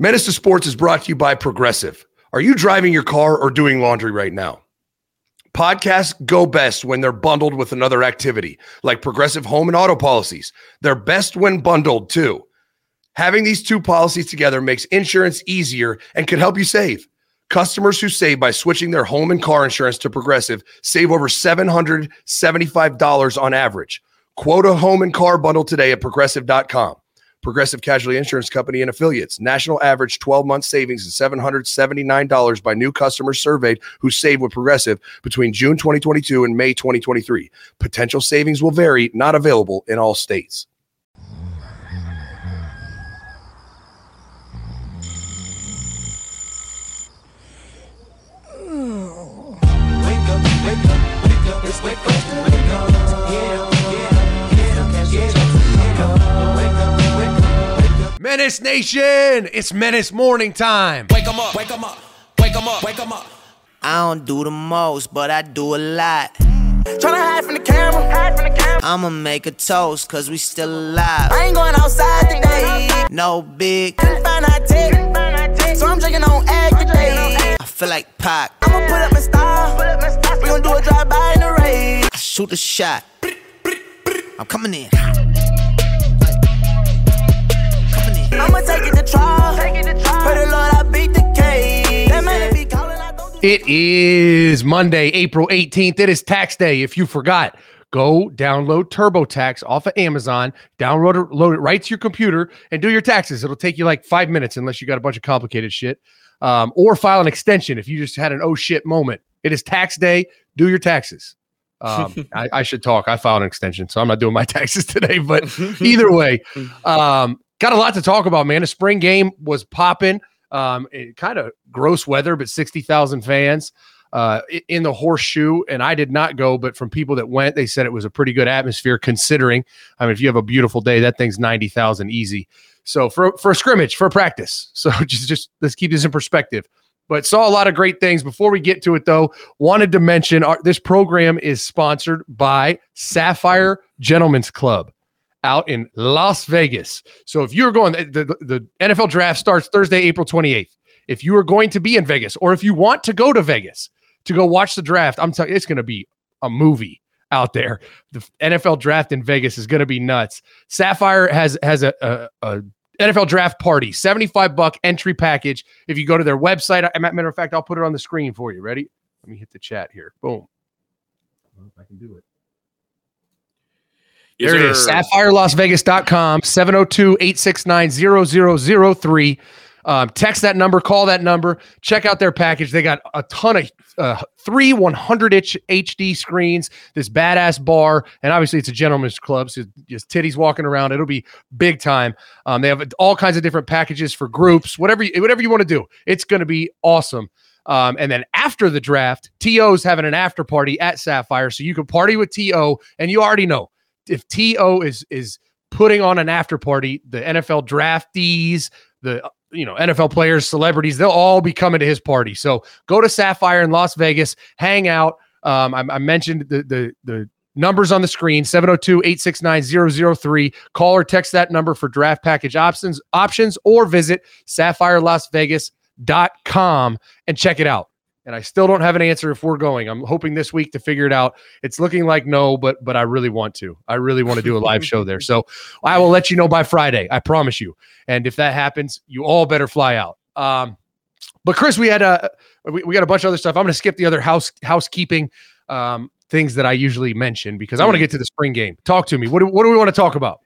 Menace Sports is brought to you by Progressive. Are you driving your car or doing laundry right now? Podcasts go best when they're bundled with another activity, like Progressive Home and Auto policies. They're best when bundled too. Having these two policies together makes insurance easier and can help you save. Customers who save by switching their home and car insurance to Progressive save over $775 on average. Quote a home and car bundle today at progressive.com. Progressive Casualty Insurance Company and affiliates. National average 12 month savings is $779 by new customers surveyed who saved with Progressive between June 2022 and May 2023. Potential savings will vary, not available in all states. Menace Nation, it's Menace morning time. Wake 'em up, wake 'em up, wake 'em up, wake 'em up. I don't do the most, but I do a lot. Tryna hide from the camera, hide from the camera. I'ma make a toast, cause we still alive. I ain't going outside today. No big, Couldn't find our tech, so I'm drinking on egg today. I feel like Pac. I'ma put up my style. We gon' do a drive by in the rain. I shoot a shot. I'm coming in. I'ma take it to trial. Pray the Lord I beat the case. That man be calling, I don't It is Monday, April 18th. It is tax day. If you forgot, go download TurboTax off of Amazon, download it, load it right to your computer, and do your taxes. It'll take you like five minutes unless you got a bunch of complicated shit. Um, or file an extension if you just had an oh shit moment. It is tax day. Do your taxes. Um, I, I should talk. I filed an extension, so I'm not doing my taxes today. But either way, um, got a lot to talk about, man. The spring game was popping. Um, kind of gross weather, but 60,000 fans uh, in the horseshoe. And I did not go, but from people that went, they said it was a pretty good atmosphere considering. I mean, if you have a beautiful day, that thing's 90,000 easy. So for, for a scrimmage, for a practice. So just, just let's keep this in perspective. But saw a lot of great things. Before we get to it, though, wanted to mention our, this program is sponsored by Sapphire Gentlemen's Club out in Las Vegas. So if you're going, the, the, NFL draft starts Thursday, April 28th. If you are going to be in Vegas or if you want to go to Vegas to go watch the draft, I'm telling you, it's going to be a movie out there. The NFL draft in Vegas is going to be nuts. Sapphire has has a, a, a NFL draft party, 75 buck entry package. If you go to their website, matter of fact, I'll put it on the screen for you. Ready? Let me hit the chat here. Boom. I can do it. Yes, there it is. SapphireLasVegas.com, 702-869-0003. Um, text that number, call that number, check out their package. They got a ton of uh, three 100 inch HD screens, this badass bar, and obviously it's a gentleman's club, so just titties walking around. It'll be big time. Um, they have all kinds of different packages for groups, whatever you, whatever you want to do. It's going to be awesome. Um, and then after the draft, TO's having an after party at Sapphire, so you can party with TO, and you already know if TO is is putting on an after party, the NFL draftees, the you know NFL players, celebrities, they'll all be coming to his party. So go to Sapphire in Las Vegas, hang out. Um, I, I mentioned the the the numbers on the screen 702-869-003 call or text that number for draft package options options or visit sapphirelasvegas.com and check it out and I still don't have an answer if we're going. I'm hoping this week to figure it out. It's looking like no, but but I really want to. I really want to do a live show there. So I will let you know by Friday. I promise you. And if that happens, you all better fly out. Um, but Chris, we had a we, we got a bunch of other stuff. I'm going to skip the other house housekeeping um, things that I usually mention because I want to get to the spring game. Talk to me. What do, what do we want to talk about?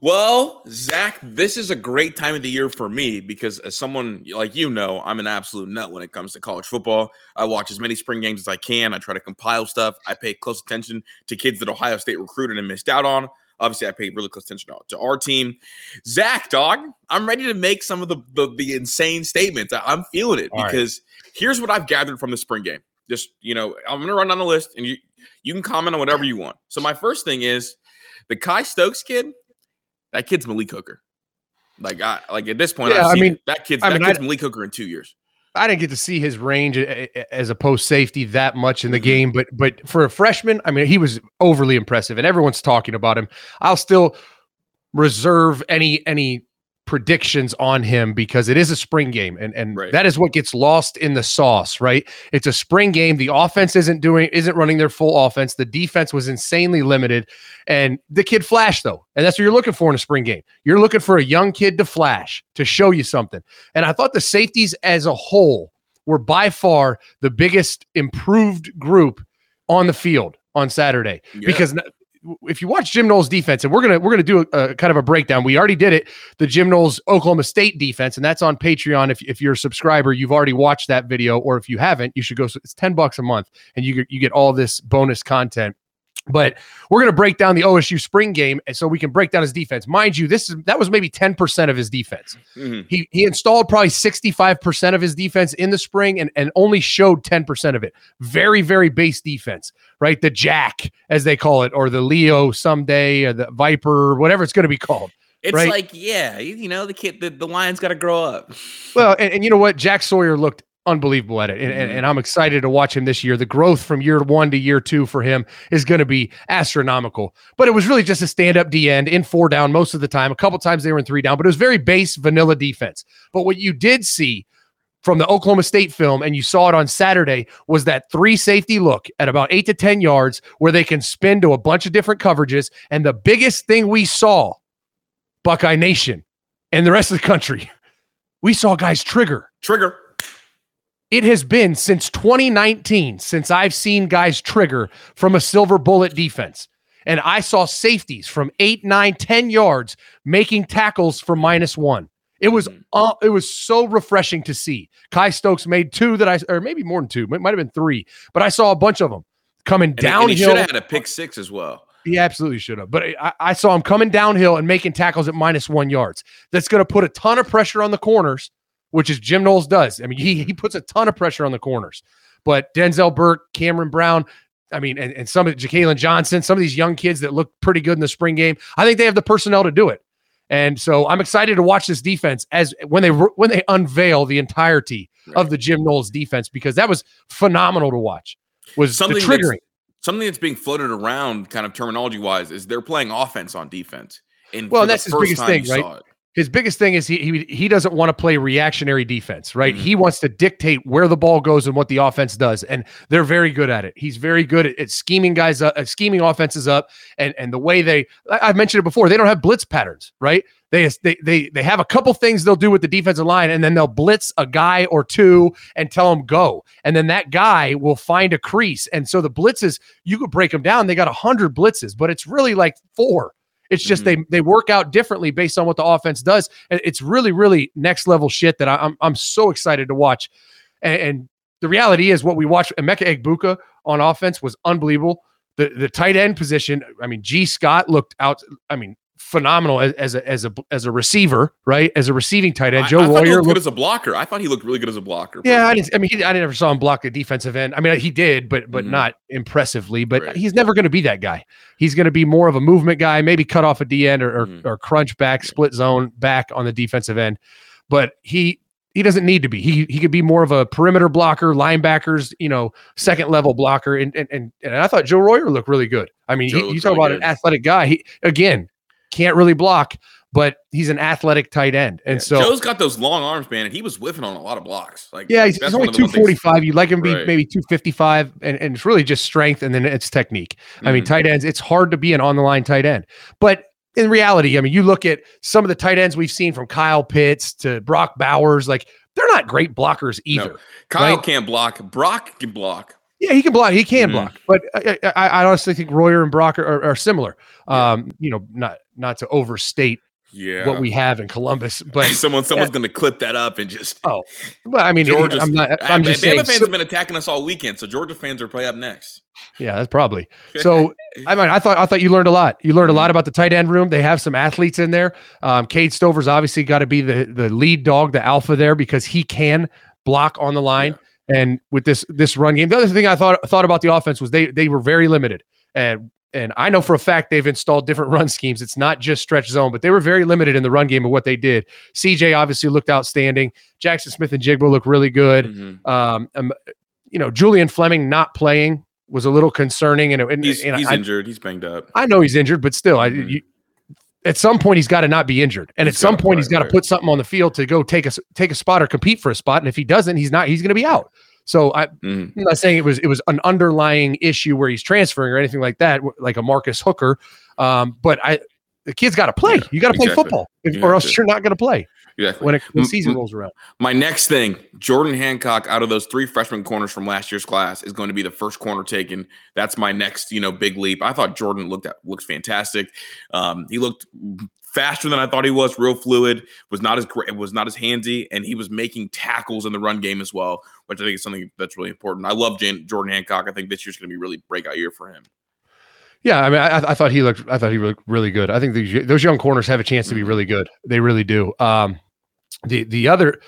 Well, Zach, this is a great time of the year for me because as someone like you know, I'm an absolute nut when it comes to college football. I watch as many spring games as I can. I try to compile stuff. I pay close attention to kids that Ohio State recruited and missed out on. Obviously, I pay really close attention to- our team. Zach, dog, I'm ready to make some of the the, the insane statements. I, am feeling it All right. because here's what I've gathered from the spring game. Just you know, I'm gonna run down the list and you you can comment on whatever you want. So my first thing is the Kye Stokes kid. That kid's Malik Hooker. Like I like at this point, Yeah, I've I mean- it. that kid's I that mean, kid's I- Malik Hooker in two years. I didn't get to see his range a- a- as a post safety that much in the Mhm. game, but but for a freshman, I mean, he was overly impressive, and everyone's talking about him. I'll still reserve any any predictions on him because it is a spring game and and Right. that is what gets lost in the sauce, right? It's a spring game. The offense isn't doing isn't running their full offense. The defense was insanely limited and the kid flashed though. And that's what you're looking for in a spring game. You're looking for a young kid to flash, to show you something. And I thought the safeties as a whole were by far the biggest improved group on the field on Saturday Yeah. because if you watch Jim Knowles defense, and we're gonna we're gonna do a, a kind of a breakdown. We already did it, the Jim Knowles Oklahoma State defense, and that's on Patreon. If, if you're a subscriber, you've already watched that video, or if you haven't, you should go. It's ten bucks a month, and you you get all this bonus content. But we're gonna break down the OSU spring game, and so we can break down his defense. Mind you, this is that was maybe ten percent of his defense. Mhm. He he installed probably 65% of his defense in the spring and, and only showed 10% of it. Very, very base defense, right? The Jack, as they call it, or the Leo someday, or the Viper, whatever it's going to be called. It's Right. like, yeah, you you know, the kid, the, the lion's got to grow up. Well, and, and you know what? Jack Sawyer looked unbelievable at it. And, and, Mhm. and I'm excited to watch him this year. The growth from year one to year two for him is going to be astronomical. But it was really just a stand up D end in four down most of the time. A couple times they were in three down, but it was very base vanilla defense. But what you did see from the Oklahoma State film, and you saw it on Saturday, was that three safety look at about eight to 10 yards where they can spin to a bunch of different coverages. And the biggest thing we saw, Buckeye Nation and the rest of the country, we saw guys trigger. Trigger. It has been since 2019 since I've seen guys trigger from a silver bullet defense. And I saw safeties from eight, nine, 10 yards making tackles for minus one. It was uh, it was so refreshing to see. Kye Stokes made two that I or maybe more than two, it might have been three, but I saw a bunch of them coming And, he- he should downhill. have had a pick six as well. He absolutely should have. But I, I saw him coming downhill and making tackles at minus one yards. That's going to put a ton of pressure on the corners, which is Jim Knowles does. I mean, he, he mm-hmm. puts a ton of pressure on the corners. But Denzel Burke, Cameron Brown, I mean, and, and some of Jalen Johnson, some of these young kids that look pretty good in the spring game, I think they have the personnel to do it. And so I'm excited to watch this defense as when they when they unveil the entirety of the Jim Knowles defense because that was phenomenal to watch. Was Something the that's- triggering. Something that's being floated around, kind of terminology wise, is they're playing offense on defense. And Well, for the that's his first biggest time thing, right? His biggest thing is he he, he doesn't want to play reactionary defense, right? Mhm. He wants to dictate where the ball goes and what the offense does, and they're very good at it. He's very good at, at scheming guys up, uh, scheming offenses up, and and the way they I've mentioned it before, they don't have blitz patterns, right? They, they they they have a couple things they'll do with the defensive line, and then they'll blitz a guy or two and tell them go, and then that guy will find a crease, and so the blitzes you could break them down. They got a hundred blitzes, but it's really like four. It's just mm-hmm. they they work out differently based on what the offense does. And it's really really next level shit that I, I'm I'm so excited to watch. And, and the reality is, what we watched Emeka Egbuka on offense was unbelievable. The the tight end position. I mean, Gee Scott looked out. I mean, phenomenal as, as a as a as a receiver, right? As a receiving tight end. Joe I he Royer looked looked good as a blocker. I thought he looked really good as a blocker. yeah, I didn't. I mean, he, I never saw him block a defensive end. I mean, he did, but but Mhm. not impressively. But Right. he's never going to be that guy. He's going to be more of a movement guy, maybe cut off a D end or or, Mhm. or crunch back, split zone back on the defensive end. But he he doesn't need to be. He he could be more of a perimeter blocker, linebackers, you know, second level blocker. And and and, and I thought Joe Royer looked really good. I mean, he, you talk really about good. an athletic guy. He again can't really block, but he's an athletic tight end. And Yeah, so Joe's got those long arms, man, and he was whiffing on a lot of blocks. Like, Yeah, he's, he's only two forty five. of the two one things- forty five. You like him to be maybe two fifty five, and, and it's really just strength, and then it's technique. I mean, Mhm. tight ends. It's hard to be an on the line tight end, but in reality, I mean, you look at some of the tight ends we've seen from Kyle Pitts to Brock Bowers, like they're not great blockers either. Kyle right? can't block. Brock can block. Yeah, he can block. He can Mhm. block, but I, I, I honestly think Royer and Brock are, are, are similar. Um, you know, not not to overstate Yeah. what we have in Columbus, but someone someone's gonna clip that up and just oh, well, I mean, Georgia's, I'm not. I'm just Bama saying. fans so- have been attacking us all weekend, so Georgia fans are probably up next. yeah, that's probably. So I mean, I thought I thought you learned a lot. You learned a Mm-hmm. lot about the tight end room. They have some athletes in there. Um, Cade Stover's obviously got to be the the lead dog, the alpha there because he can block on the line. And with this this run game, the other thing I thought thought about the offense was they they were very limited. And and I know for a fact they've installed different run schemes. It's not just stretch zone, but they were very limited in the run game of what they did. CJ obviously looked outstanding. Jaxon Smith-Njigba look really good. Mhm. Um, um, you know, Julian Fleming not playing was a little concerning, and, and, He's, and he's I, injured. He's banged up. I know he's injured, but still, I Mhm. you, at some point he's got to not be injured, and He's at some point play, he's got to right. put something on the field to go take a take a spot or compete for a spot. And if he doesn't, he's not. He's going to be out. So I, Mhm. I'm not saying it was it was an underlying issue where he's transferring or anything like that, like a Marcus Hooker. Um, but I, the kid's got to play. Yeah, you got to play exactly. football, if- You or else you're not going to play Exactly. when, it, when season rolls around. My next thing, Jordan Hancock, out of those three freshman corners from last year's class, is going to be the first corner taken. That's my next, you know, big leap. I thought Jordan looked at looks fantastic. Um, he looked faster than I thought he was, real fluid. Was not as great, was not as handsy, and he was making tackles in the run game as well, which I think is something that's really important. I love Jan- Jordan Hancock. I think this year's going to be really breakout year for him. Yeah, I mean, I, I thought he looked. I thought he looked really good. I think these, those young corners have a chance to be really good. They really do. Um, the the other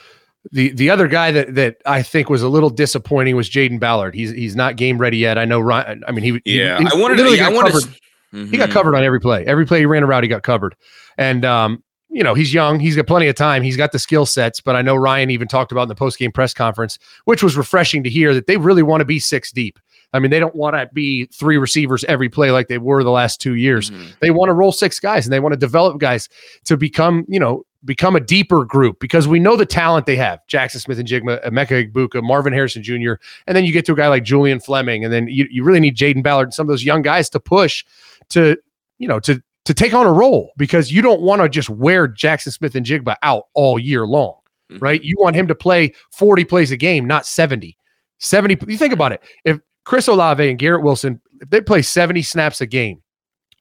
the the other guy that that I think was a little disappointing was Jayden Ballard. He's he's not game ready yet. I know. Ryan, I mean, he Yeah, he I wanted. To, I got wanted. covered. To, He got Mhm. covered on every play. Every play he ran around, he got covered. And um, you know, he's young. He's got plenty of time. He's got the skill sets. But I know Ryan even talked about in the post game press conference, which was refreshing to hear that they really want to be six deep. I mean, they don't want to be three receivers every play like they were the last two years. Mhm. They want to roll six guys and they want to develop guys to become, you know, become a deeper group because we know the talent they have. Jaxon Smith-Njigba, Emeka Egbuka, Marvin Harrison Jr. And then you get to a guy like Julian Fleming. And then you, you really need Jayden Ballard and some of those young guys to push to, you know, to to take on a role because you don't want to just wear Jaxon Smith-Njigba out all year long, Mhm. right? You want him to play 40 plays a game, not 70. 70 you think about it. If Chris Olave and Garrett Wilson, if they play 70 snaps a game,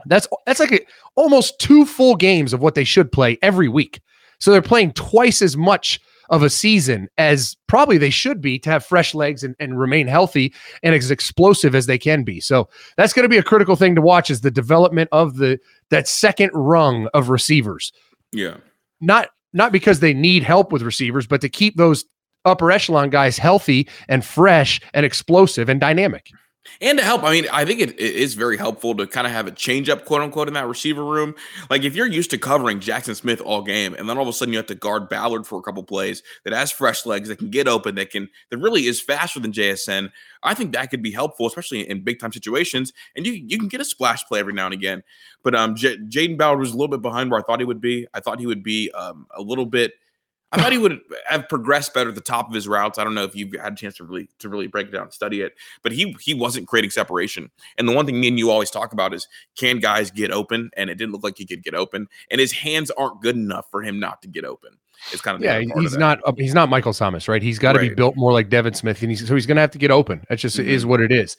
that's that's like a, almost two full games of what they should play every week. So they're playing twice as much of a season as probably they should be to have fresh legs and, and remain healthy and as explosive as they can be. So that's going to be a critical thing to watch is the development of the that second rung of receivers. Yeah. Not not because they need help with receivers, but to keep those upper echelon guys healthy and fresh and explosive and dynamic. And to help, I mean, I think it, it is very helpful to kind of have a change up, quote unquote, in that receiver room. Like if you're used to covering Jaxon Smith all game, and then all of a sudden you have to guard Ballard for a couple plays that has fresh legs, that can get open, that can that really is faster than JSN. I think that could be helpful, especially in big time situations. And you you can get a splash play every now and again. But um, J- Jayden Ballard was a little bit behind where I thought he would be. I thought he would be um a little bit. I thought he would have progressed better at the top of his routes. I don't know if you've had a chance to really to really break it down and study it, but he he wasn't creating separation. And the one thing me and you always talk about is can guys get open? And it didn't look like he could get open. And his hands aren't good enough for him not to get open. It's kind of the Yeah, of he's that. not uh, he's not Michael Thomas, right? He's got to be built more like Devin Smith, and he's so he's going to have to get open. That's just Mhm. is what it is.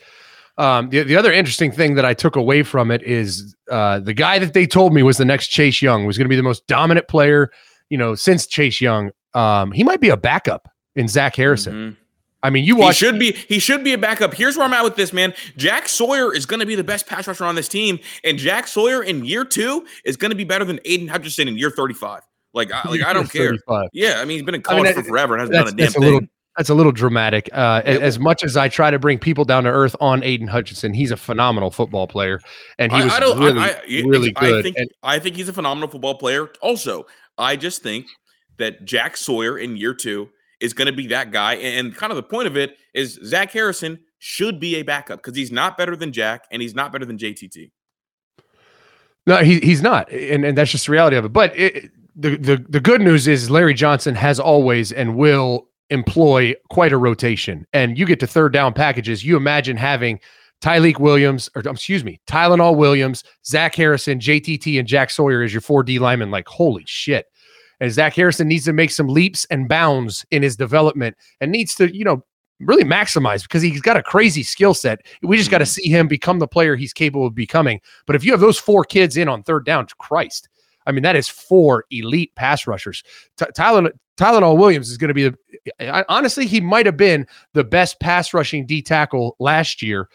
Um, the, the other interesting thing that I took away from it is uh, the guy that they told me was the next Chase Young was going to be the most dominant player, you know, since Chase Young. Um, he might be a backup in Zach Harrison. Mhm. I mean, you He should be he should be a backup. Here's where I'm at with this, man. Jack Sawyer is going to be the best pass rusher on this team, and Jack Sawyer in year two is going to be better than Aidan Hutchinson in year 35. Like, I, like I don't care. 35. Yeah, I mean he's been in I mean, college that- for forever and hasn't done a damn that's a thing. little that's a little dramatic. Uh, Yeah. as much as I try to bring people down to earth on Aidan Hutchinson, he's a phenomenal football player, and he I- was I I- really, I- really I good. think, And- I think he's a phenomenal football player. Also, I just think that Jack Sawyer in year two is going to be that guy. And kind of the point of it is Zach Harrison should be a backup because he's not better than Jack and he's not better than JTT. No, he, he's not, and, and that's just the reality of it. But it, the, the the good news is Larry Johnson has always and will employ quite a rotation. And you get to third down packages. You imagine having Tyleik Williams, or um, excuse me, Tylenol Williams, Zach Harrison, JTT, and Jack Sawyer is your four D lineman. Like holy shit! And Zach Harrison needs to make some leaps and bounds in his development, and needs to you know really maximize because he's got a crazy skill set. We just got to see him become the player he's capable of becoming. But if you have those four kids in on third down, Christ, I mean that is four elite pass rushers. T- Tylen Tylenol Williams is going to be the I, honestly he might have been the best pass rushing D tackle last year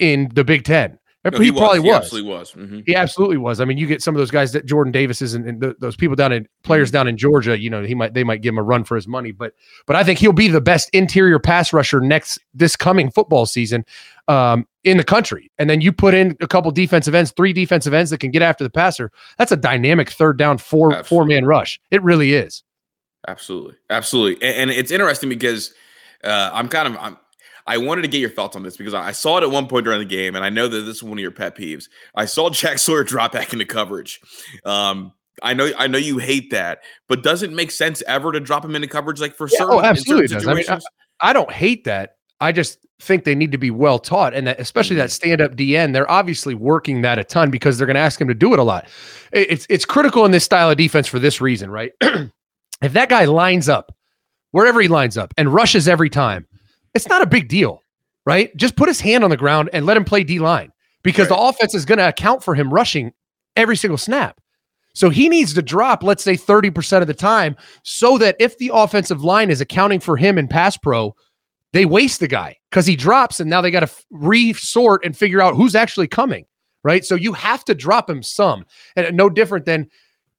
in the Big Ten. No, he, probably He was. absolutely was. Mhm. He absolutely was. I mean, you get some of those guys that Jordan Davis is and, and th- those people down in players down in Georgia. You know, he might they might give him a run for his money, but but I think he'll be the best interior pass rusher next this coming football season um, in the country. And then you put in a couple defensive ends, three defensive ends that can get after the passer. That's a dynamic third down four four man rush. It really is. Absolutely, absolutely, and, and it's interesting because uh, I'm kind of I'm. I wanted to get your thoughts on this because I saw it at one point during the game, and I know that this is one of your pet peeves. I saw Jack Sawyer drop back into coverage. Um, I know, I know you hate that, but does it make sense ever to drop him into coverage like for Yeah, certain? oh, absolutely certain does. I mean, situations? I don't hate that. I just think they need to be well taught, and that especially that stand up DN, they're obviously working that a ton because they're going to ask him to do it a lot. It's it's critical in this style of defense for this reason, right? if that guy lines up wherever he lines up and rushes every time, it's not a big deal, right? Just put his hand on the ground and let him play D line because the offense is going to account for him rushing every single snap. So he needs to drop, let's say 30% of the time, so that if the offensive line is accounting for him in pass pro, they waste the guy because he drops and now they got to f- resort and figure out who's actually coming, right? So you have to drop him some. And no different than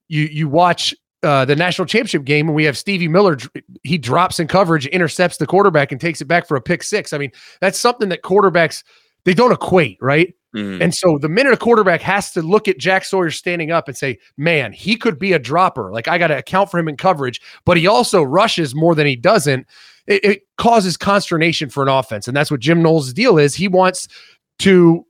you you watch uh, the national championship game and we have Stevie Miller. He drops in coverage, intercepts the quarterback, and takes it back for a pick six. I mean, that's something that quarterbacks they don't equate, right? Mhm. And so the minute a quarterback has to look at Jack Sawyer standing up and say, man, he could be a dropper. Like I got to account for him in coverage, but he also rushes more than he doesn't. It, it causes consternation for an offense. And that's what Jim Knowles' deal is. He wants to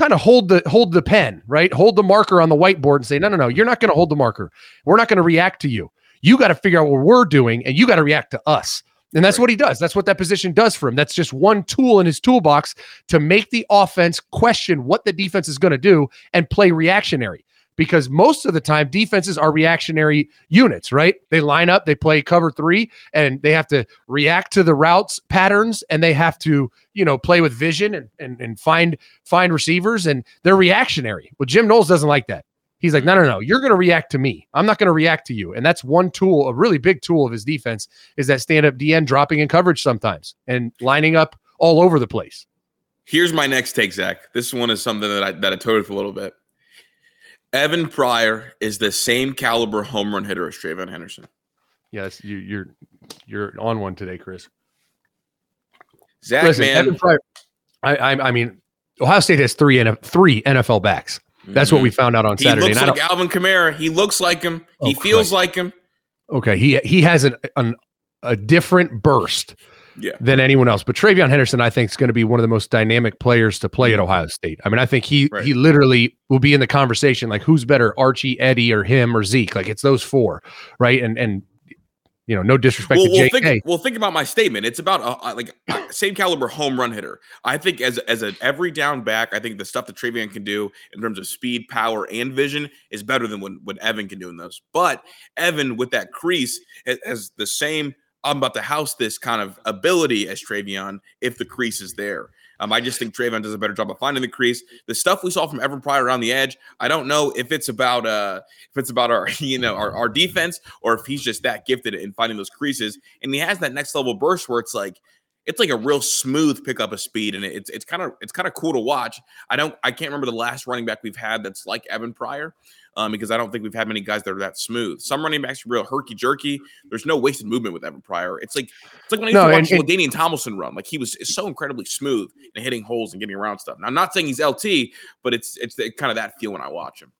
kind of hold the hold the pen, right? Hold the marker on the whiteboard and say, no, no, no, you're not going to hold the marker. We're not going to react to you. You got to figure out what we're doing and you got to react to us. And that's what he does. That's what that position does for him. That's just one tool in his toolbox to make the offense question what the defense is going to do and play reactionary. Because most of the time, defenses are reactionary units, right? They line up, they play cover three, and they have to react to the routes patterns, and they have to, you know, play with vision and and, and find find receivers, and they're reactionary. Well, Jim Knowles doesn't like that. He's like, no, no, no, you're going to react to me. I'm not going to react to you. And that's one tool, a really big tool of his defense, is that stand up DN dropping in coverage sometimes and lining up all over the place. Here's my next take, Zach. This one is something that I that I toted for a little bit. Evan Pryor is the same caliber home run hitter as TreVeyon Henderson. Yes, you, you're you're on one today, Chris. Zach, Listen, man, Evan Pryor, I, I I mean, Ohio State has three NF, three NFL backs. That's what mm-hmm. we found out on He Saturday. looks and like Alvin Kamara. He looks like him. He Oh, feels Christ. like him. okay, he he has an, an a different burst Yeah. than anyone else. But TreVeyon Henderson, I think, is going to be one of the most dynamic players to play at Ohio State. I mean, I think he Right. he literally will be in the conversation like who's better, Archie, Eddie, or him or Zeke. Like it's those four, right? And and you know, no disrespect Well, to well, JK. think, well, think about my statement. It's about uh, uh, like uh, same caliber home run hitter. I think as as an every down back, I think the stuff that TreVeyon can do in terms of speed, power, and vision is better than what, what Evan can do in those. But Evan with that crease has, has the same. I'm about to house this kind of ability as TreVeyon if the crease is there. Um, I just think TreVeyon does a better job of finding the crease. The stuff we saw from Evan Pryor around the edge, I don't know if it's about uh if it's about our you know our, our defense or if he's just that gifted in finding those creases. And he has that next level burst where it's like it's like a real smooth pickup of speed, and it's it's kind of it's kind of cool to watch. I don't I can't remember the last running back we've had that's like Evan Pryor. Um, because I don't think we've had many guys that are that smooth. Some running backs are real herky jerky. There's no wasted movement with Evan Pryor. It's like it's like when I used No, to watch and- LaDainian Tomlinson run. Like he was so incredibly smooth and hitting holes and getting around stuff. Now I'm not saying he's LT, but it's it's the, kind of that feel when I watch him.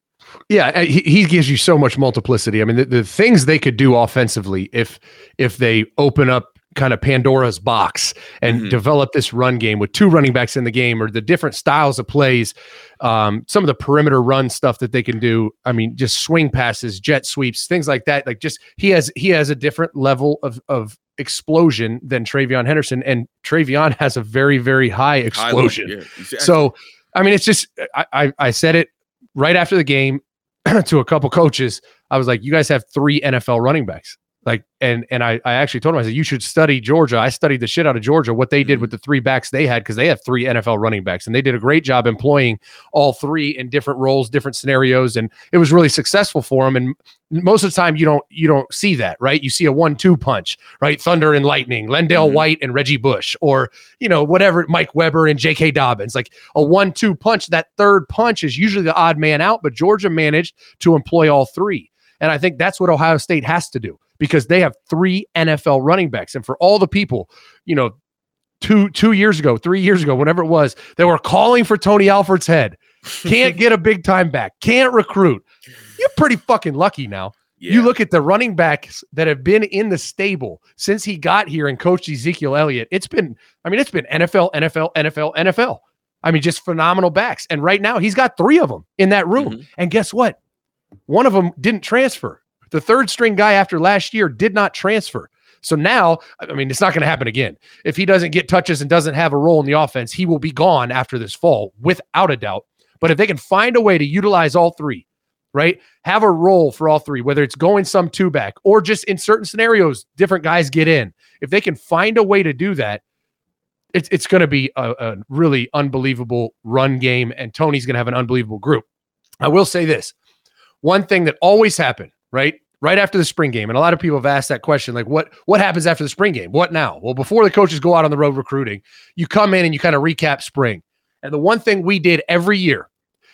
Yeah, he, he gives you so much multiplicity. I mean, the, the things they could do offensively if if they open up kind of Pandora's box and Mhm. develop this run game with two running backs in the game or the different styles of plays, um, some of the perimeter run stuff that they can do. I mean, just swing passes, jet sweeps, things like that. Like just he has he has a different level of of explosion than TreVeyon Henderson, and TreVeyon has a very very high explosion. yeah, exactly. So, I mean, it's just I, I I said it right after the game to a couple coaches. I was like, you guys have three NFL running backs. Like, and and I, I actually told him I said you should study Georgia. I studied the shit out of Georgia, what they did with the three backs they had because they have three NFL running backs, and they did a great job employing all three in different roles, different scenarios, and it was really successful for them. And most of the time, you don't you don't see that, right? You see a one-two punch, right? Thunder and lightning, LenDale Mhm. White and Reggie Bush, or you know whatever, Mike Weber and J.K. Dobbins, like a one-two punch. That third punch is usually the odd man out, but Georgia managed to employ all three. And I think that's what Ohio State has to do because they have three NFL running backs. And for all the people, you know, two two years ago, three years ago, whatever it was, they were calling for Tony Alford's head. Can't get a big time back. Can't recruit. You're pretty fucking lucky now You look at the running backs that have been in the stable since he got here and coached Ezekiel Elliott. It's been, I mean, it's been NFL, NFL, NFL, NFL. I mean, just phenomenal backs. And right now, he's got three of them in that room. Mhm. And guess what? One of them didn't transfer. The third string guy after last year did not transfer. So now, I mean, it's not going to happen again. If he doesn't get touches and doesn't have a role in the offense, he will be gone after this fall, without a doubt. But if they can find a way to utilize all three, right? Have a role for all three, whether it's going some two back or just in certain scenarios, different guys get in. If they can find a way to do that, it's it's going to be a, a really unbelievable run game, and Tony's going to have an unbelievable group. I will say this: one thing that always happened, right, right after the spring game, and a lot of people have asked that question, like, what what happens after the spring game? What now? Well, before the coaches go out on the road recruiting, you come in and you kind of recap spring. And the one thing we did every year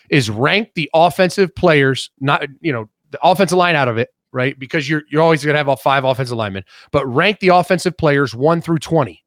is rank the offensive players, not you know the offensive line out of it, right? Because you're you're always going to have all five offensive linemen, but rank the offensive players one through twenty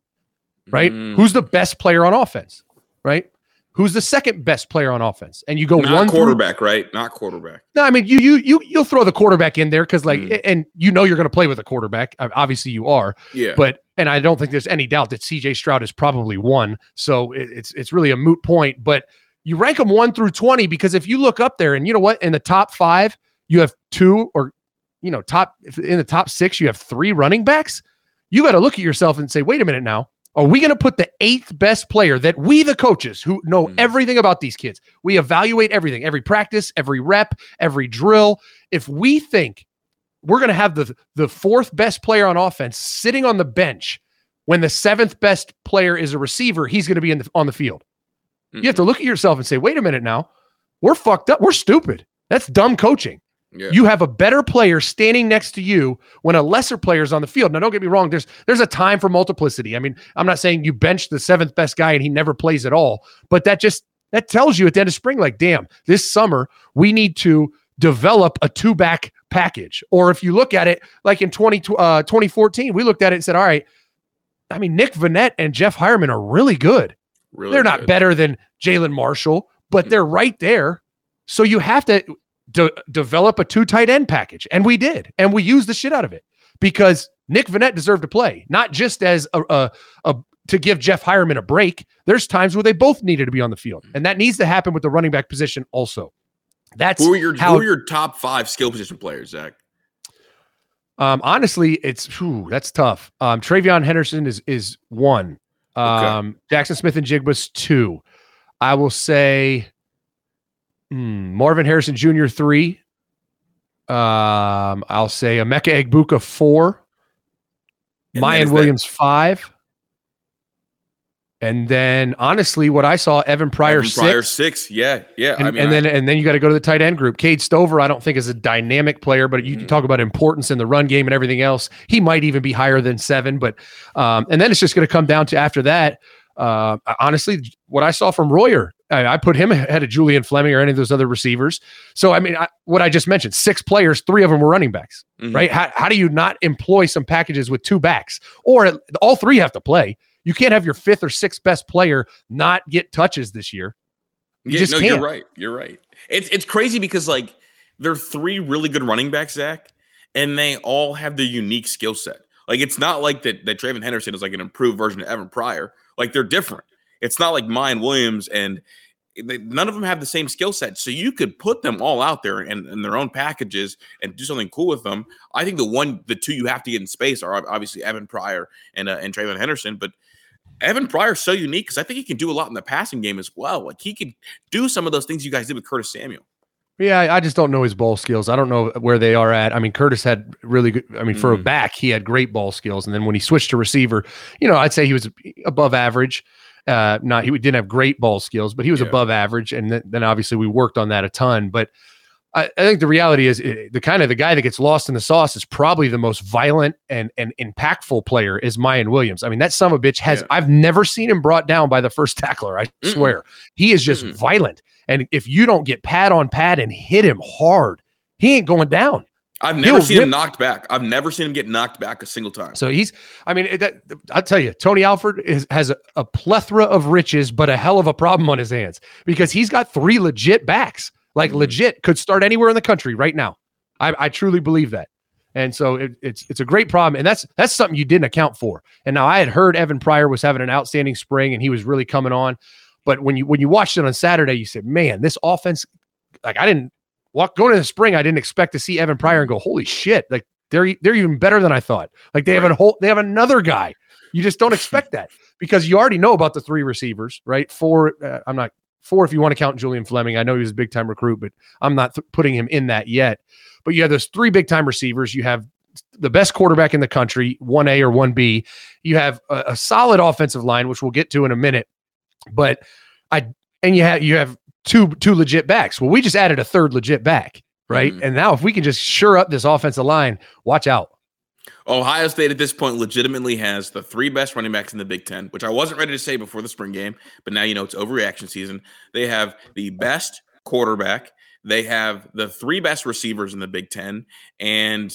right? Mm. Who's the best player on offense, right? Who's the second best player on offense? And you go Not one through- quarterback, right? Not quarterback. no, I mean you you you you'll throw the quarterback in there because like, Mm. and you know you're going to play with a quarterback. Obviously, you are, Yeah. but and I don't think there's any doubt that C.J. Stroud is probably one. So it, it's it's really a moot point. But you rank them one through twenty because if you look up there and you know what in the top five you have two or you know top in the top six you have three running backs. You got to look at yourself and say, wait a minute now. Are we going to put the eighth best player that we, the coaches who know Mm. everything about these kids, we evaluate everything, every practice, every rep, every drill. If we think we're going to have the the fourth best player on offense sitting on the bench when the seventh best player is a receiver, he's going to be in the, on the field. You have to look at yourself and say, wait a minute now, we're fucked up. We're stupid. That's dumb coaching. Yeah. You have a better player standing next to you when a lesser player is on the field. Now, don't get me wrong. There's there's a time for multiplicity. I mean, I'm not saying you bench the seventh best guy and he never plays at all, but that just that tells you at the end of spring, like, damn, this summer we need to develop a two back package. Or if you look at it like in 20, uh, 2014, we looked at it and said, all right, I mean, Nick Vannett and Jeff Heuerman are really good. really they're not good. better than Jalen Marshall, but they're right there. So you have to de- develop a two tight end package. And we did. And we used the shit out of it because Nick Vannett deserved to play, not just as a, a, a to give Jeff Heuerman a break. There's times where they both needed to be on the field. And that needs to happen with the running back position also. That's Who are your how Who are your top five skill position players, Zach? Um, honestly, it's whew, that's tough. Um, TreVeyon Henderson is is one. Um, Jaxon Smith-Njigba's two. I will say hmm, Marvin Harrison Jr. three. Um, I'll say Emeka Egbuka four. And Miyan is that- Williams five. And then honestly, what I saw, Evan Pryor Evan six. Pryor six. Yeah, yeah. And, I mean, and I- then and then you got to go to the tight end group. Cade Stover, I don't think is a dynamic player, but you can Mhm. talk about importance in the run game and everything else. He might even be higher than seven, but um, and then it's just going to come down to after that. Uh, honestly, what I saw from Royer, I, I put him ahead of Julian Fleming or any of those other receivers. So I mean, I, what I just mentioned, six players, three of them were running backs, Mhm. right? How, how do you not employ some packages with two backs, or all three have to play? You can't have your fifth or sixth best player not get touches this year. You yeah, just no, can't. you're right. You're right. It's it's crazy because like there are three really good running backs, Zach, and they all have their unique skill set. Like it's not like that that TreVeyon Henderson is like an improved version of Evan Pryor. Like they're different. It's not like Miyan Williams and they, none of them have the same skill set. So you could put them all out there in, in their own packages and do something cool with them. I think the one, the two you have to get in space are obviously Evan Pryor and uh, and TreVeyon Henderson, but Evan Pryor's so unique because I think he can do a lot in the passing game as well. Like he could do some of those things you guys did with Curtis Samuel. Yeah, I- just don't know his ball skills. I don't know where they are at. I mean, Curtis had really good. I mean, for a Mhm. back, he had great ball skills, and then when he switched to receiver, you know, I'd say he was above average. Uh, not he didn't have great ball skills, but he was Yeah. above average, and then, then obviously we worked on that a ton. But I, I think the reality is eh, the kind of the guy that gets lost in the sauce is probably the most violent and and impactful player is Miyan Williams. I mean, that son of a bitch has Yeah. I've never seen him brought down by the first tackler. I Mm-mm. swear he is just Mm-mm. violent. And if you don't get pad on pad and hit him hard, he ain't going down. I've never He'll seen rip- him knocked back. I've never seen him get knocked back a single time. So he's, I mean, that, I'll tell you, Tony Alford is, has a, a plethora of riches, but a hell of a problem on his hands because he's got three legit backs, like Mhm. legit, could start anywhere in the country right now. I, I truly believe that. And so it, it's it's a great problem, and that's that's something you didn't account for. And now I had heard Evan Pryor was having an outstanding spring, and he was really coming on. But when you when you watched it on Saturday, you said, "Man, this offense!" Like I didn't walk going into the spring, I didn't expect to see Evan Pryor and go, "Holy shit!" Like they're they're even better than I thought. Like they have a whole they have another guy. You just don't expect that because you already know about the three receivers, right? Four. Uh, I'm not four if you want to count Julian Fleming. I know he was a big time recruit, but I'm not th- putting him in that yet. But you have those three big time receivers. You have the best quarterback in the country, 1A or 1B. You have a, a, solid offensive line, which we'll get to in a minute. But I and you have you have two two legit backs. Well, we just added a third legit back, right? Mm-hmm. And now if we can just sure up this offensive line, watch out. Ohio State at this point legitimately has the three best running backs in the Big Ten, which I wasn't ready to say before the spring game, but now you know it's overreaction season. They have the best quarterback. They have the three best receivers in the Big Ten, and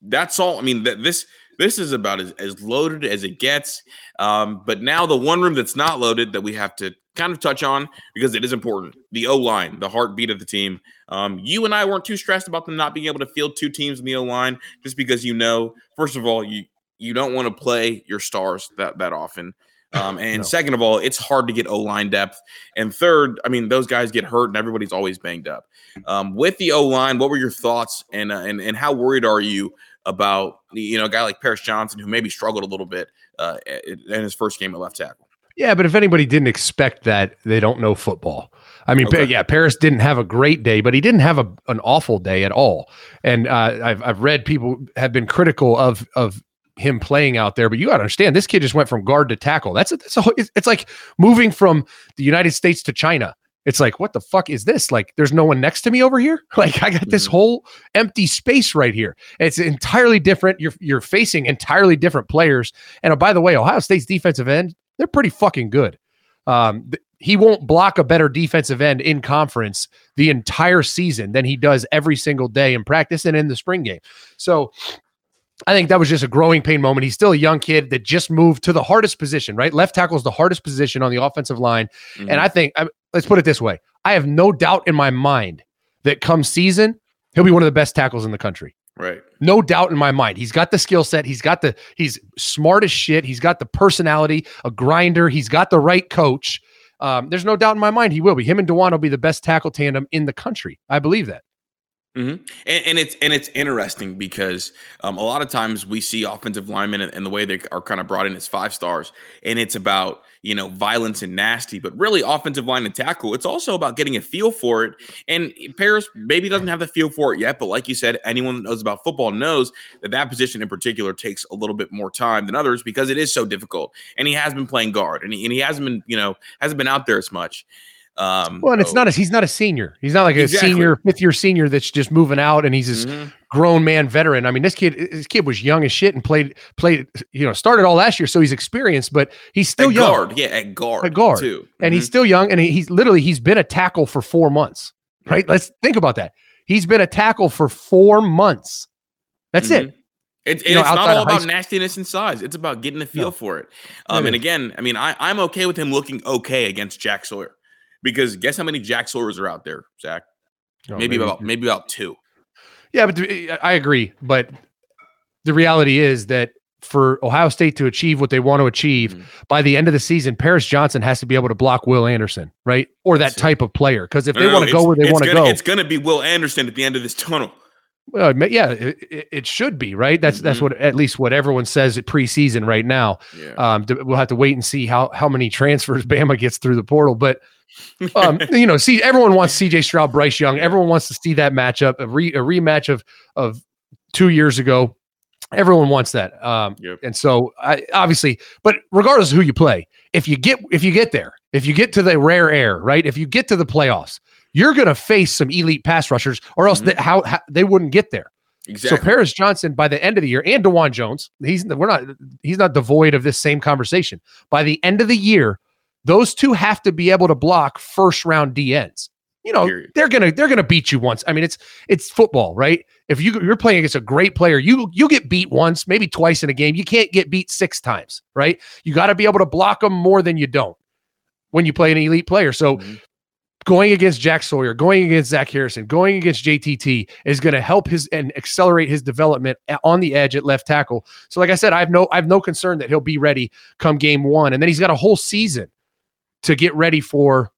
that's all. I mean, th- this this is about as, as loaded as it gets. Um, but now the one room that's not loaded that we have to kind of touch on because it is important the O line, the heartbeat of the team. Um, you and I weren't too stressed about them not being able to field two teams in the O line just because you know, first of all, you you don't want to play your stars that that often. Um, and no. second of all, it's hard to get O line depth. And third, I mean, those guys get hurt and everybody's always banged up. Um, with the O line, what were your thoughts and, uh, and and how worried are you about you know a guy like Paris Johnson who maybe struggled a little bit uh, in his first game at left tackle? Yeah, but if anybody didn't expect that, they don't know football. I mean, okay. yeah, Paris didn't have a great day, but he didn't have a, an awful day at all. And uh, I've I've read people have been critical of of him playing out there, but you got to understand this kid just went from guard to tackle. That's a, that's a, it's like moving from the United States to China. It's like, what the fuck is this? Like, there's no one next to me over here. Like, I got this mm-hmm. whole empty space right here. It's entirely different. You're you're facing entirely different players. And oh, by the way, Ohio State's defensive end, they're pretty fucking good. Um, th- he won't block a better defensive end in conference the entire season than he does every single day in practice and in the spring game. So I think that was just a growing pain moment. He's still a young kid that just moved to the hardest position, right? Left tackle is the hardest position on the offensive line. Mm-hmm. And I think, I, let's put it this way I have no doubt in my mind that come season, he'll be one of the best tackles in the country. Right. No doubt in my mind. He's got the skill set. He's got the, he's smart as shit. He's got the personality, a grinder. He's got the right coach. Um, there's no doubt in my mind he will be. Him and Dawand will be the best tackle tandem in the country. I believe that. Mm-hmm. And, and, it's and it's interesting because um, a lot of times we see offensive linemen and, and, the way they are kind of brought in as five stars, and it's about you know violence and nasty, but really offensive line and tackle. It's also about getting a feel for it. And Paris maybe doesn't have the feel for it yet, but like you said, anyone that knows about football knows that that position in particular takes a little bit more time than others because it is so difficult. And he has been playing guard, and he, and he hasn't been you know hasn't been out there as much. Um, well, and it's not a he's not a senior. He's not like a exactly. senior, fifth year senior that's just moving out, and he's this mm-hmm. grown man veteran. I mean, this kid, this kid was young as shit and played played. You know, started all last year, so he's experienced, but he's still at young. Guard, yeah, at guard, at guard too, mm-hmm. and he's mm-hmm. still young, and he, he's literally he's been a tackle for four months. Right? Let's think about that. He's been a tackle for four months. That's mm-hmm. it. It, it's know, not all about nastiness and size. It's about getting a feel no. for it. Um, it and again, I mean, I, I'm okay with him looking okay against Jack Sawyer. Because guess how many Jack Sawyers are out there, Zach? Oh, maybe, maybe, about maybe about two. Yeah, but I agree. But the reality is that for Ohio State to achieve what they want to achieve mm-hmm. by the end of the season, Paris Johnson has to be able to block Will Anderson, right? Or that type of player. Because if they want to go where they want to go, it's going to be Will Anderson at the end of this tunnel. Well, yeah, it, it, should be right. That's mm-hmm. that's what at least what everyone says at preseason right now. Yeah. Um, we'll have to wait and see how how many transfers Bama gets through the portal, but um, you know, see, everyone wants CJ Stroud, Bryce Young. Everyone wants to see that matchup, a, re, a rematch of of two years ago. Everyone wants that, um, yep. and so I, obviously, but regardless of who you play, if you get if you get there, if you get to the rare air, right? If you get to the playoffs, you're going to face some elite pass rushers, or else mm-hmm. they, how, how they wouldn't get there. Exactly. So Paris Johnson by the end of the year and Dawand Jones, he's we're not he's not devoid of this same conversation. By the end of the year, those two have to be able to block first round DNs. You know, Period. they're gonna they're gonna beat you once. I mean, it's it's football, right? If you you're playing against a great player, you you get beat once, maybe twice in a game. You can't get beat six times, right? You got to be able to block them more than you don't when you play an elite player. So mm-hmm. going against Jack Sawyer, going against Zach Harrison, going against JTT is going to help his and accelerate his development on the edge at left tackle. So, like I said, I have no I have no concern that he'll be ready come game one, and then he's got a whole season to get ready for,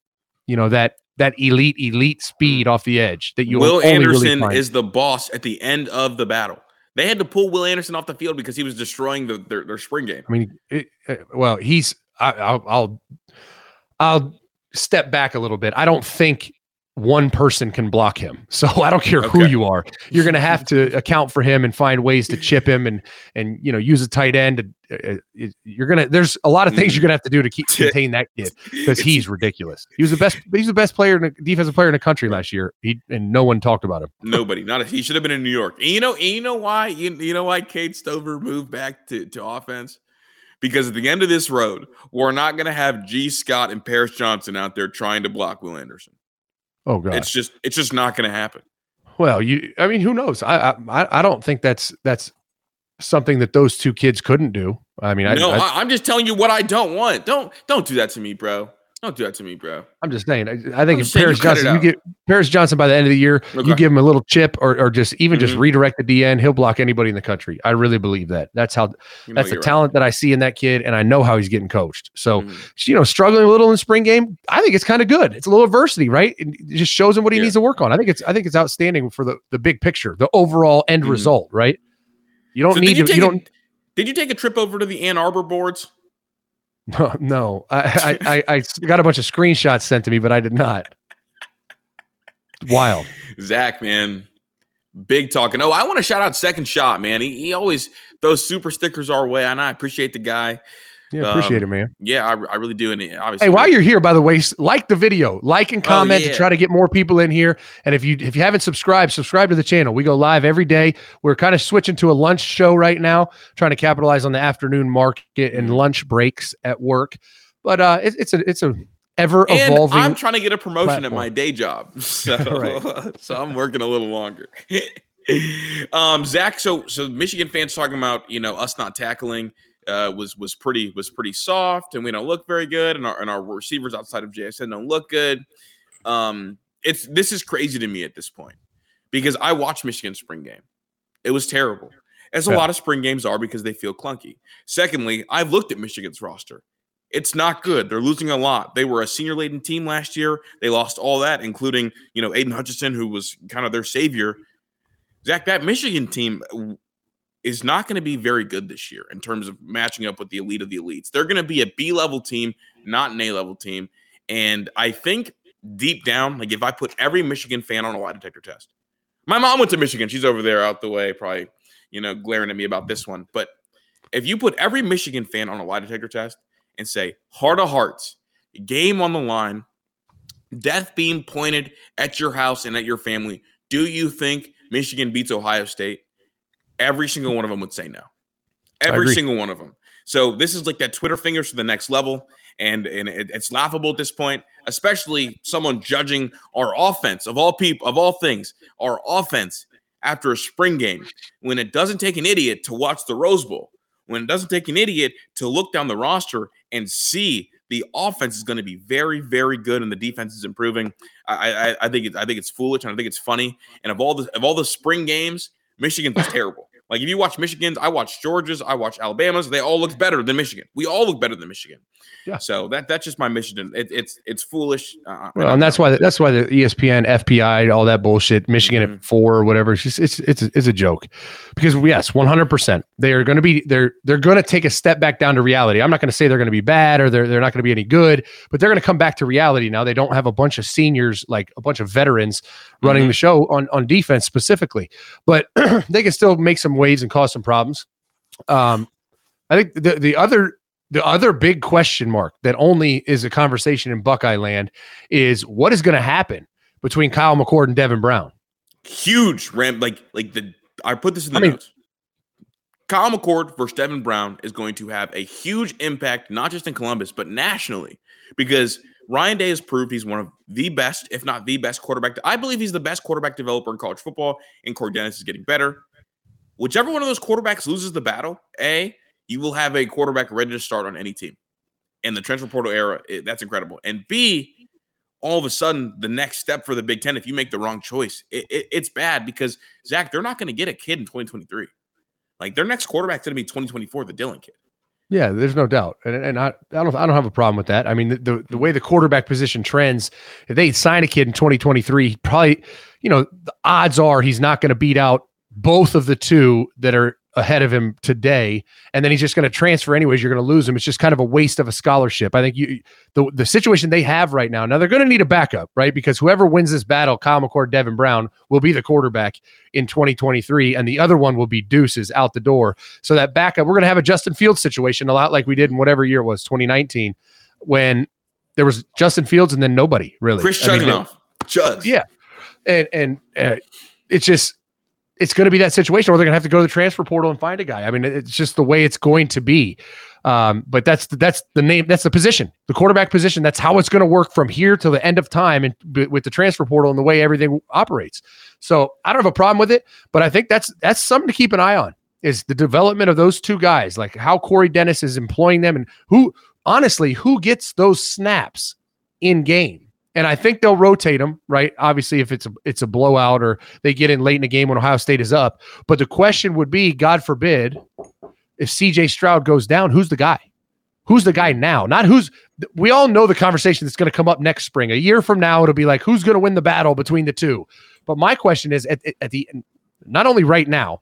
you know that that elite elite speed mm. off the edge that you Will Anderson really is the boss at the end of the battle. They had to pull Will Anderson off the field because he was destroying the, their, their spring game. I mean, it, uh, well, he's I, I'll, I'll I'll step back a little bit. I don't think one person can block him. So I don't care okay. who you are. You're going to have to account for him and find ways to chip him and and you know use a tight end. Uh, uh you're gonna. There's a lot of things you're gonna have to do to keep contain that kid because he's ridiculous. He was the best. He's the best player, in the, defensive player in the country last year. He and no one talked about him. Nobody. Not. A, he should have been in New York. And you know. And you know why? You, you know why Cade Stover moved back to to offense because at the end of this road, we're not going to have Gee Scott and Paris Johnson out there trying to block Will Anderson. Oh god, it's just it's just not going to happen. Well, you, I mean, who knows? I, I I don't think that's that's something that those two kids couldn't do. I mean, no, I, I, I'm just telling you what I don't want. Don't don't do that to me, bro. Don't do that to me, bro. I'm just saying. I, I think if Paris Johnson, you get Paris Johnson by the end of the year, okay. you give him a little chip or, or just even mm-hmm. just redirect the DN, he'll block anybody in the country. I really believe that. That's how. You that's the right. talent that I see in that kid, and I know how he's getting coached. So, mm-hmm. you know, struggling a little in spring game, I think it's kind of good. It's a little adversity, right? It just shows him what he yeah. needs to work on. I think it's I think it's outstanding for the the big picture, the overall end mm-hmm. result, right? You don't so need to. You, don't. A, did you take a trip over to the Ann Arbor boards? No, no. I, I, I, got a bunch of screenshots sent to me, but I did not. Wild. Zach, man. Big talking. Oh, I want to shout out Second Shot, man. He, he always those super stickers our way, and I appreciate the guy. Yeah, appreciate um, it, man. Yeah, I, I really do. And obviously, hey, while you're here, by the way, like the video, like and oh, comment oh, yeah. to try to get more people in here. And if you if you haven't subscribed, subscribe to the channel. We go live every day. We're kind of switching to a lunch show right now, trying to capitalize on the afternoon market and mm-hmm. lunch breaks at work. But uh, it, it's a it's a ever evolving. I'm trying to get a promotion platform. at my day job, so right. so I'm working a little longer. um, Zach, so so Michigan fans talking about you know us not tackling uh, was was pretty was pretty soft, and we don't look very good, and our and our receivers outside of JSN don't look good. Um, it's this is crazy to me at this point because I watched Michigan spring game. It was terrible, as a yeah. lot of spring games are because they feel clunky. Secondly, I've looked at Michigan's roster. It's not good. They're losing a lot. They were a senior laden team last year. They lost all that, including you know Aidan Hutchinson, who was kind of their savior. Zach, that Michigan team is not going to be very good this year in terms of matching up with the elite of the elites. They're going to be a B level team, not an A level team. And I think deep down, like if I put every Michigan fan on a lie detector test, my mom went to Michigan. She's over there out the way, probably, you know, glaring at me about this one. But if you put every Michigan fan on a lie detector test and say, heart of hearts, game on the line, death being pointed at your house and at your family, do you think Michigan beats Ohio State? Every single one of them would say no. Every single one of them. So this is like that Twitter fingers to the next level, and and it, it's laughable at this point, especially someone judging our offense of all people of all things, our offense after a spring game when it doesn't take an idiot to watch the Rose Bowl, when it doesn't take an idiot to look down the roster and see the offense is going to be very, very good and the defense is improving. I, I, I think it's I think it's foolish and I think it's funny. And of all the of all the spring games, Michigan's terrible. Like if you watch Michigan's, I watch Georgia's, I watch Alabama's. They all look better than Michigan. We all look better than Michigan. Yeah. So that that's just my Michigan. It, it's it's foolish. Uh, well, and that's why the, that's why the ESPN, FPI, all that bullshit, Michigan mm-hmm. at four or whatever. It's just it's it's it's a joke because yes, one hundred percent they are going to be they're they're going to take a step back down to reality. I'm not going to say they're going to be bad or they're they're not going to be any good, but they're going to come back to reality now. They don't have a bunch of seniors like a bunch of veterans running mm-hmm. the show on on defense specifically, but they can still make some waves and cause some problems. Um, I think the the other the other big question mark that only is a conversation in Buckeye land is what is going to happen between Kyle McCord and Devin Brown. Huge ramp, like like the I put this in the I notes. Mean, Kyle McCord versus Devin Brown is going to have a huge impact, not just in Columbus, but nationally, because Ryan Day has proved he's one of the best, if not the best quarterback. I believe he's the best quarterback developer in college football, and Corey Dennis is getting better. Whichever one of those quarterbacks loses the battle, A, you will have a quarterback ready to start on any team. In the transfer portal era, it, that's incredible. And B, all of a sudden the next step for the Big Ten, if you make the wrong choice, it, it, it's bad because Zach, they're not going to get a kid in 2023. Like their next quarterback's going to be 2024, the Dylan kid. Yeah, there's no doubt, and, and I, I don't I don't have a problem with that. I mean, the, the, the way the quarterback position trends, if they sign a kid in 2023, probably, you know, the odds are he's not going to beat out both of the two that are ahead of him today, and then he's just going to transfer anyways. You're going to lose him. It's just kind of a waste of a scholarship. I think you the the situation they have right now. Now they're going to need a backup, right? Because whoever wins this battle, Kyle McCord, Devin Brown, will be the quarterback in 2023, and the other one will be Deuces out the door. So that backup, we're going to have a Justin Fields situation a lot like we did in whatever year it was, 2019, when there was Justin Fields and then nobody really. Chris I mean. Chugs. yeah, and and uh, it's just it's going to be that situation where they're going to have to go to the transfer portal and find a guy. I mean, it's just the way it's going to be. Um, but that's that's the name, that's the position, the quarterback position. That's how it's going to work from here till the end of time, and b- with the transfer portal and the way everything operates. So I don't have a problem with it, but I think that's that's something to keep an eye on. Is the development of those two guys, like how Corey Dennis is employing them, and who honestly who gets those snaps in game and I think they'll rotate them, right? Obviously, if it's a it's a blowout or they get in late in the game when Ohio State is up. But the question would be, God forbid, if CJ Stroud goes down, who's the guy? Who's the guy now? Not who's we all know the conversation that's going to come up next spring. A year from now, it'll be like who's going to win the battle between the two. But my question is at, at the not only right now,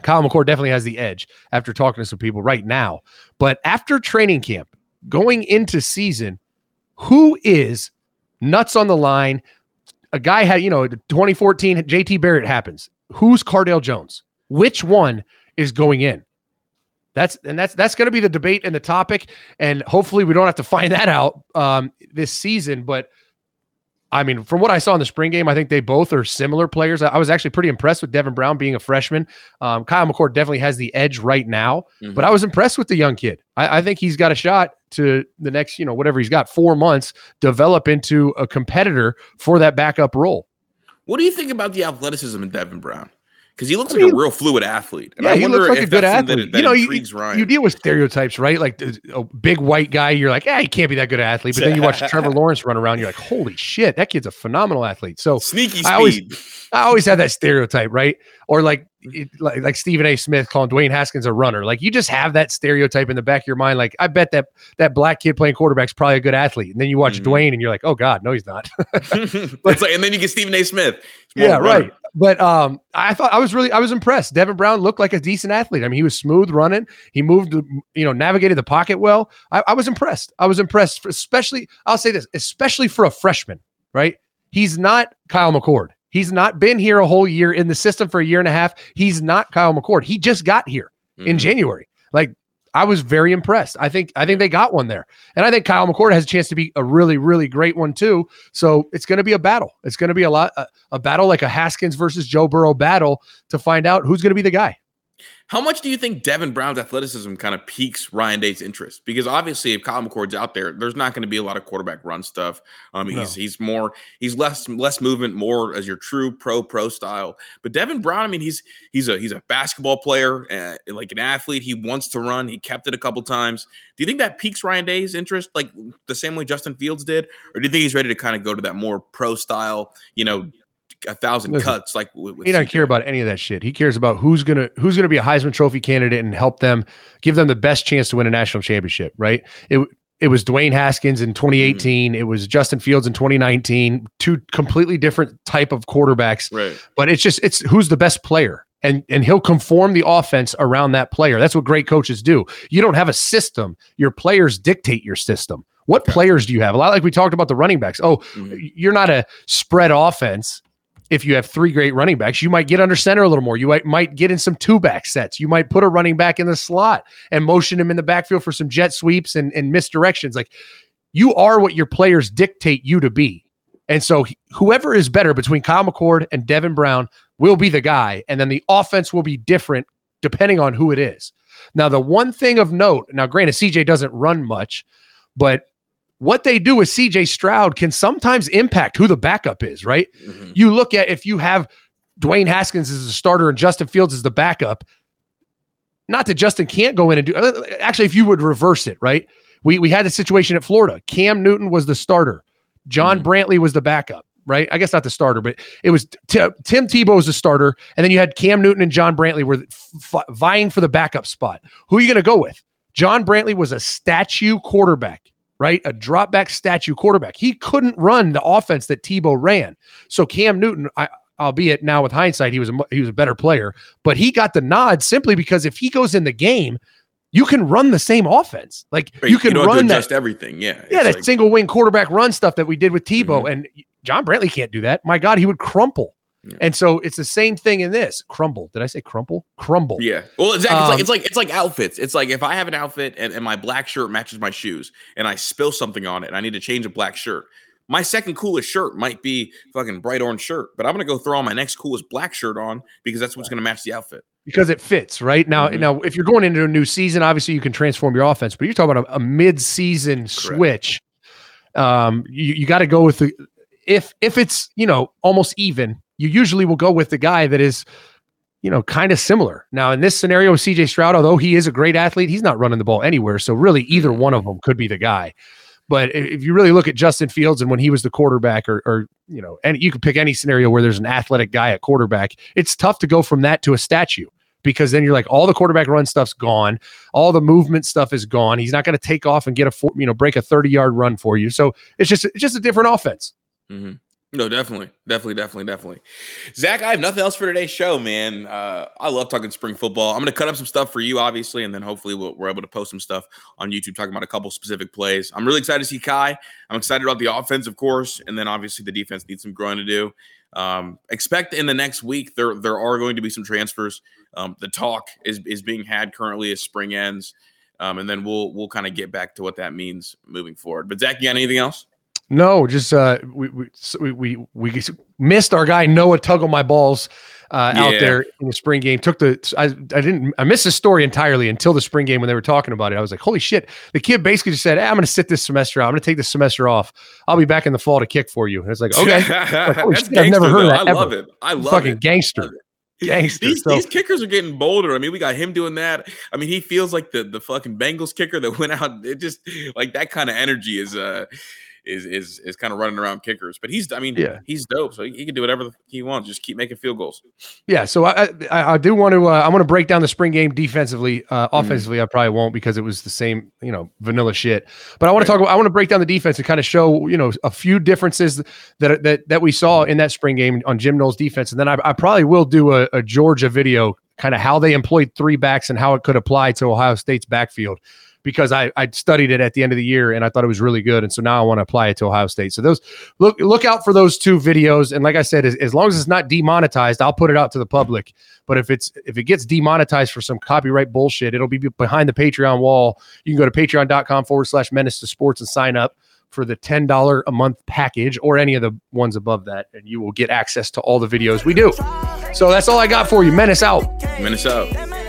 Kyle McCord definitely has the edge after talking to some people right now, but after training camp, going into season, who is nuts on the line. A guy had, you know, 2014 JT Barrett happens. Who's Cardale Jones? Which one is going in? That's and that's that's going to be the debate and the topic, and hopefully we don't have to find that out um, this season. But I mean, from what I saw in the spring game, I think they both are similar players. I, I was actually pretty impressed with Devin Brown being a freshman. Um, Kyle McCord definitely has the edge right now, Mhm. but I was impressed with the young kid. I, I think he's got a shot to the next, you know, whatever he's got, four months, develop into a competitor for that backup role. What do you think about the athleticism in Devin Brown? Because he looks I like a real fluid athlete. And Yeah, I he wonder looks like a if good athlete. That, you know, you, you deal with stereotypes, right? Like a big white guy, you're like, yeah, he can't be that good athlete. But then you watch Trevor Lawrence run around, you're like, holy shit, that kid's a phenomenal athlete. So Sneaky speed. I always- I always have that stereotype, right? Or like, it, like like Stephen A. Smith calling Dwayne Haskins a runner. Like you just have that stereotype in the back of your mind. Like I bet that that black kid playing quarterback's probably a good athlete. And then you watch Mhm. Dwayne and you're like, oh God, no, he's not. it's like, and then you get Stephen A. Smith. Yeah, right. But um, I thought I was really I was impressed. Devin Brown looked like a decent athlete. I mean, he was smooth running. He moved, you know, navigated the pocket well. I, I was impressed. I was impressed, especially. I'll say this, especially for a freshman. Right? He's not Kyle McCord. He's not been here a whole year in the system for a year and a half. He's not Kyle McCord. He just got here in Mhm. January. Like I was very impressed. I think I think they got one there, and I think Kyle McCord has a chance to be a really really great one too. So it's going to be a battle. It's going to be a lot a, a battle like a Haskins versus Joe Burrow battle to find out who's going to be the guy. How much do you think Devin Brown's athleticism kind of piques Ryan Day's interest? Because obviously, if Kyle McCord's out there, there's not going to be a lot of quarterback run stuff. Um, No. he's he's more he's less less movement, more as your true pro pro style. But Devin Brown, I mean, he's he's a he's a basketball player, uh, like an athlete. He wants to run. He kept it a couple times. Do you think that piques Ryan Day's interest, like the same way Justin Fields did, or do you think he's ready to kind of go to that more pro style? You know, a thousand Listen, cuts like with, with He doesn't care about any of that shit. He cares about who's gonna who's gonna be a Heisman Trophy candidate and help them give them the best chance to win a national championship. Right? It it was Dwayne Haskins in 2018. It was Justin Fields in 2019. Two completely different type of quarterbacks. Right. but it's just it's who's the best player and and he'll conform the offense around that player that's what great coaches do you don't have a system your players dictate your system what players do you have a lot like we talked about the running backs oh Mhm. you're not a spread offense if you have three great running backs you might get under center a little more you might, might get in some two back sets you might put a running back in the slot and motion him in the backfield for some jet sweeps and, and misdirections like you are what your players dictate you to be and so whoever is better between Kyle McCord and Devin Brown will be the guy. And then the offense will be different depending on who it is. Now, the one thing of note, now granted, CJ doesn't run much, but what they do with CJ Stroud can sometimes impact who the backup is, right? Mhm. You look at if you have Dwayne Haskins as the starter and Justin Fields as the backup, not that Justin can't go in and do actually, if you would reverse it, right? We we had a situation at Florida. Cam Newton was the starter. John Mhm. Brantley was the backup, right? I guess not the starter, but it was T- Tim Tebow was the starter, and then you had Cam Newton and John Brantley were f- vying for the backup spot. Who are you going to go with? John Brantley was a statue quarterback, right? A drop back statue quarterback. He couldn't run the offense that Tebow ran. So Cam Newton, I, albeit now with hindsight, he was a, he was a better player, but he got the nod simply because if he goes in the game, you can run the same offense. Like Right, you can to run that everything. Yeah. yeah, that like- single wing quarterback run stuff that we did with Tebow. Mhm. And John Brantley can't do that. My God, he would crumple. Yeah. And so it's the same thing in this. Crumble. Did I say crumble? Crumble. Yeah. Well, exactly. It's Um, like it's like it's like outfits. It's like if I have an outfit and, and my black shirt matches my shoes and I spill something on it and I need to change a black shirt. My second coolest shirt might be fucking bright orange shirt, but I'm gonna go throw on my next coolest black shirt on because that's what's gonna match the outfit. Because it fits, right? Now, Mhm. now if you're going into a new season, obviously you can transform your offense, but you're talking about a, a mid-season switch. Um, you, you got to go with the if if it's you know almost even, you usually will go with the guy that is you know, kind of similar. Now, in this scenario with CJ Stroud, although he is a great athlete, he's not running the ball anywhere. So, really, either one of them could be the guy. But if you really look at Justin Fields and when he was the quarterback, or, or you know, and you could pick any scenario where there's an athletic guy at quarterback, it's tough to go from that to a statue because then you're like, all the quarterback run stuff's gone, all the movement stuff is gone. He's not going to take off and get a, four, you know, break a 30 yard run for you. So it's just, it's just a different offense. Mhm. No, definitely, definitely, definitely, definitely. Zach, I have nothing else for today's show, man. Uh, I love talking spring football. I'm going to cut up some stuff for you, obviously, and then hopefully we'll, we're able to post some stuff on YouTube talking about a couple specific plays. I'm really excited to see Kye. I'm excited about the offense, of course, and then obviously the defense needs some growing to do. Um, expect in the next week there there are going to be some transfers. Um, the talk is is being had currently as spring ends, um, and then we'll we'll kind of get back to what that means moving forward. But Zach, you got anything else? No, just uh, we we we, we missed our guy Noah Tug on my balls uh, out there in the spring game. Took the I I didn't I missed the story entirely until the spring game when they were talking about it. I was like, holy shit! The kid basically just said, "Eh, "I'm going to sit this semester out. I'm going to take this semester off. I'll be back in the fall to kick for you." And it's like, okay, That's shit, I've never heard of though. that I ever. love it. I love fucking it. gangster, gangster. These, So- these kickers are getting bolder. I mean, we got him doing that. I mean, he feels like the the fucking Bengals kicker that went out. It just like that kind of energy is uh is is is kind of running around kickers. But he's I mean, Yeah. he's dope. So he, he can do whatever he wants. Just keep making field goals. Yeah, so I I, I do want to uh, I want to break down the spring game defensively. Uh, Mm-hmm. offensively, I probably won't because it was the same you know vanilla shit. But I want Right. to talk about I want to break down the defense and kind of show you know a few differences that that that we saw in that spring game on Jim Knowles' defense, and then I, I probably will do a, a Georgia video kind of how they employed three backs and how it could apply to Ohio State's backfield. Because I I studied it at the end of the year and I thought it was really good, and so now I want to apply it to Ohio State. So those look look out for those two videos. And like I said, as, as long as it's not demonetized, I'll put it out to the public. But if it's if it gets demonetized for some copyright bullshit, it'll be behind the Patreon wall. You can go to patreon.com forward slash menace to sports and sign up for the $10 a month package or any of the ones above that, and you will get access to all the videos we do. So that's all I got for you. Menace out. Minnesota.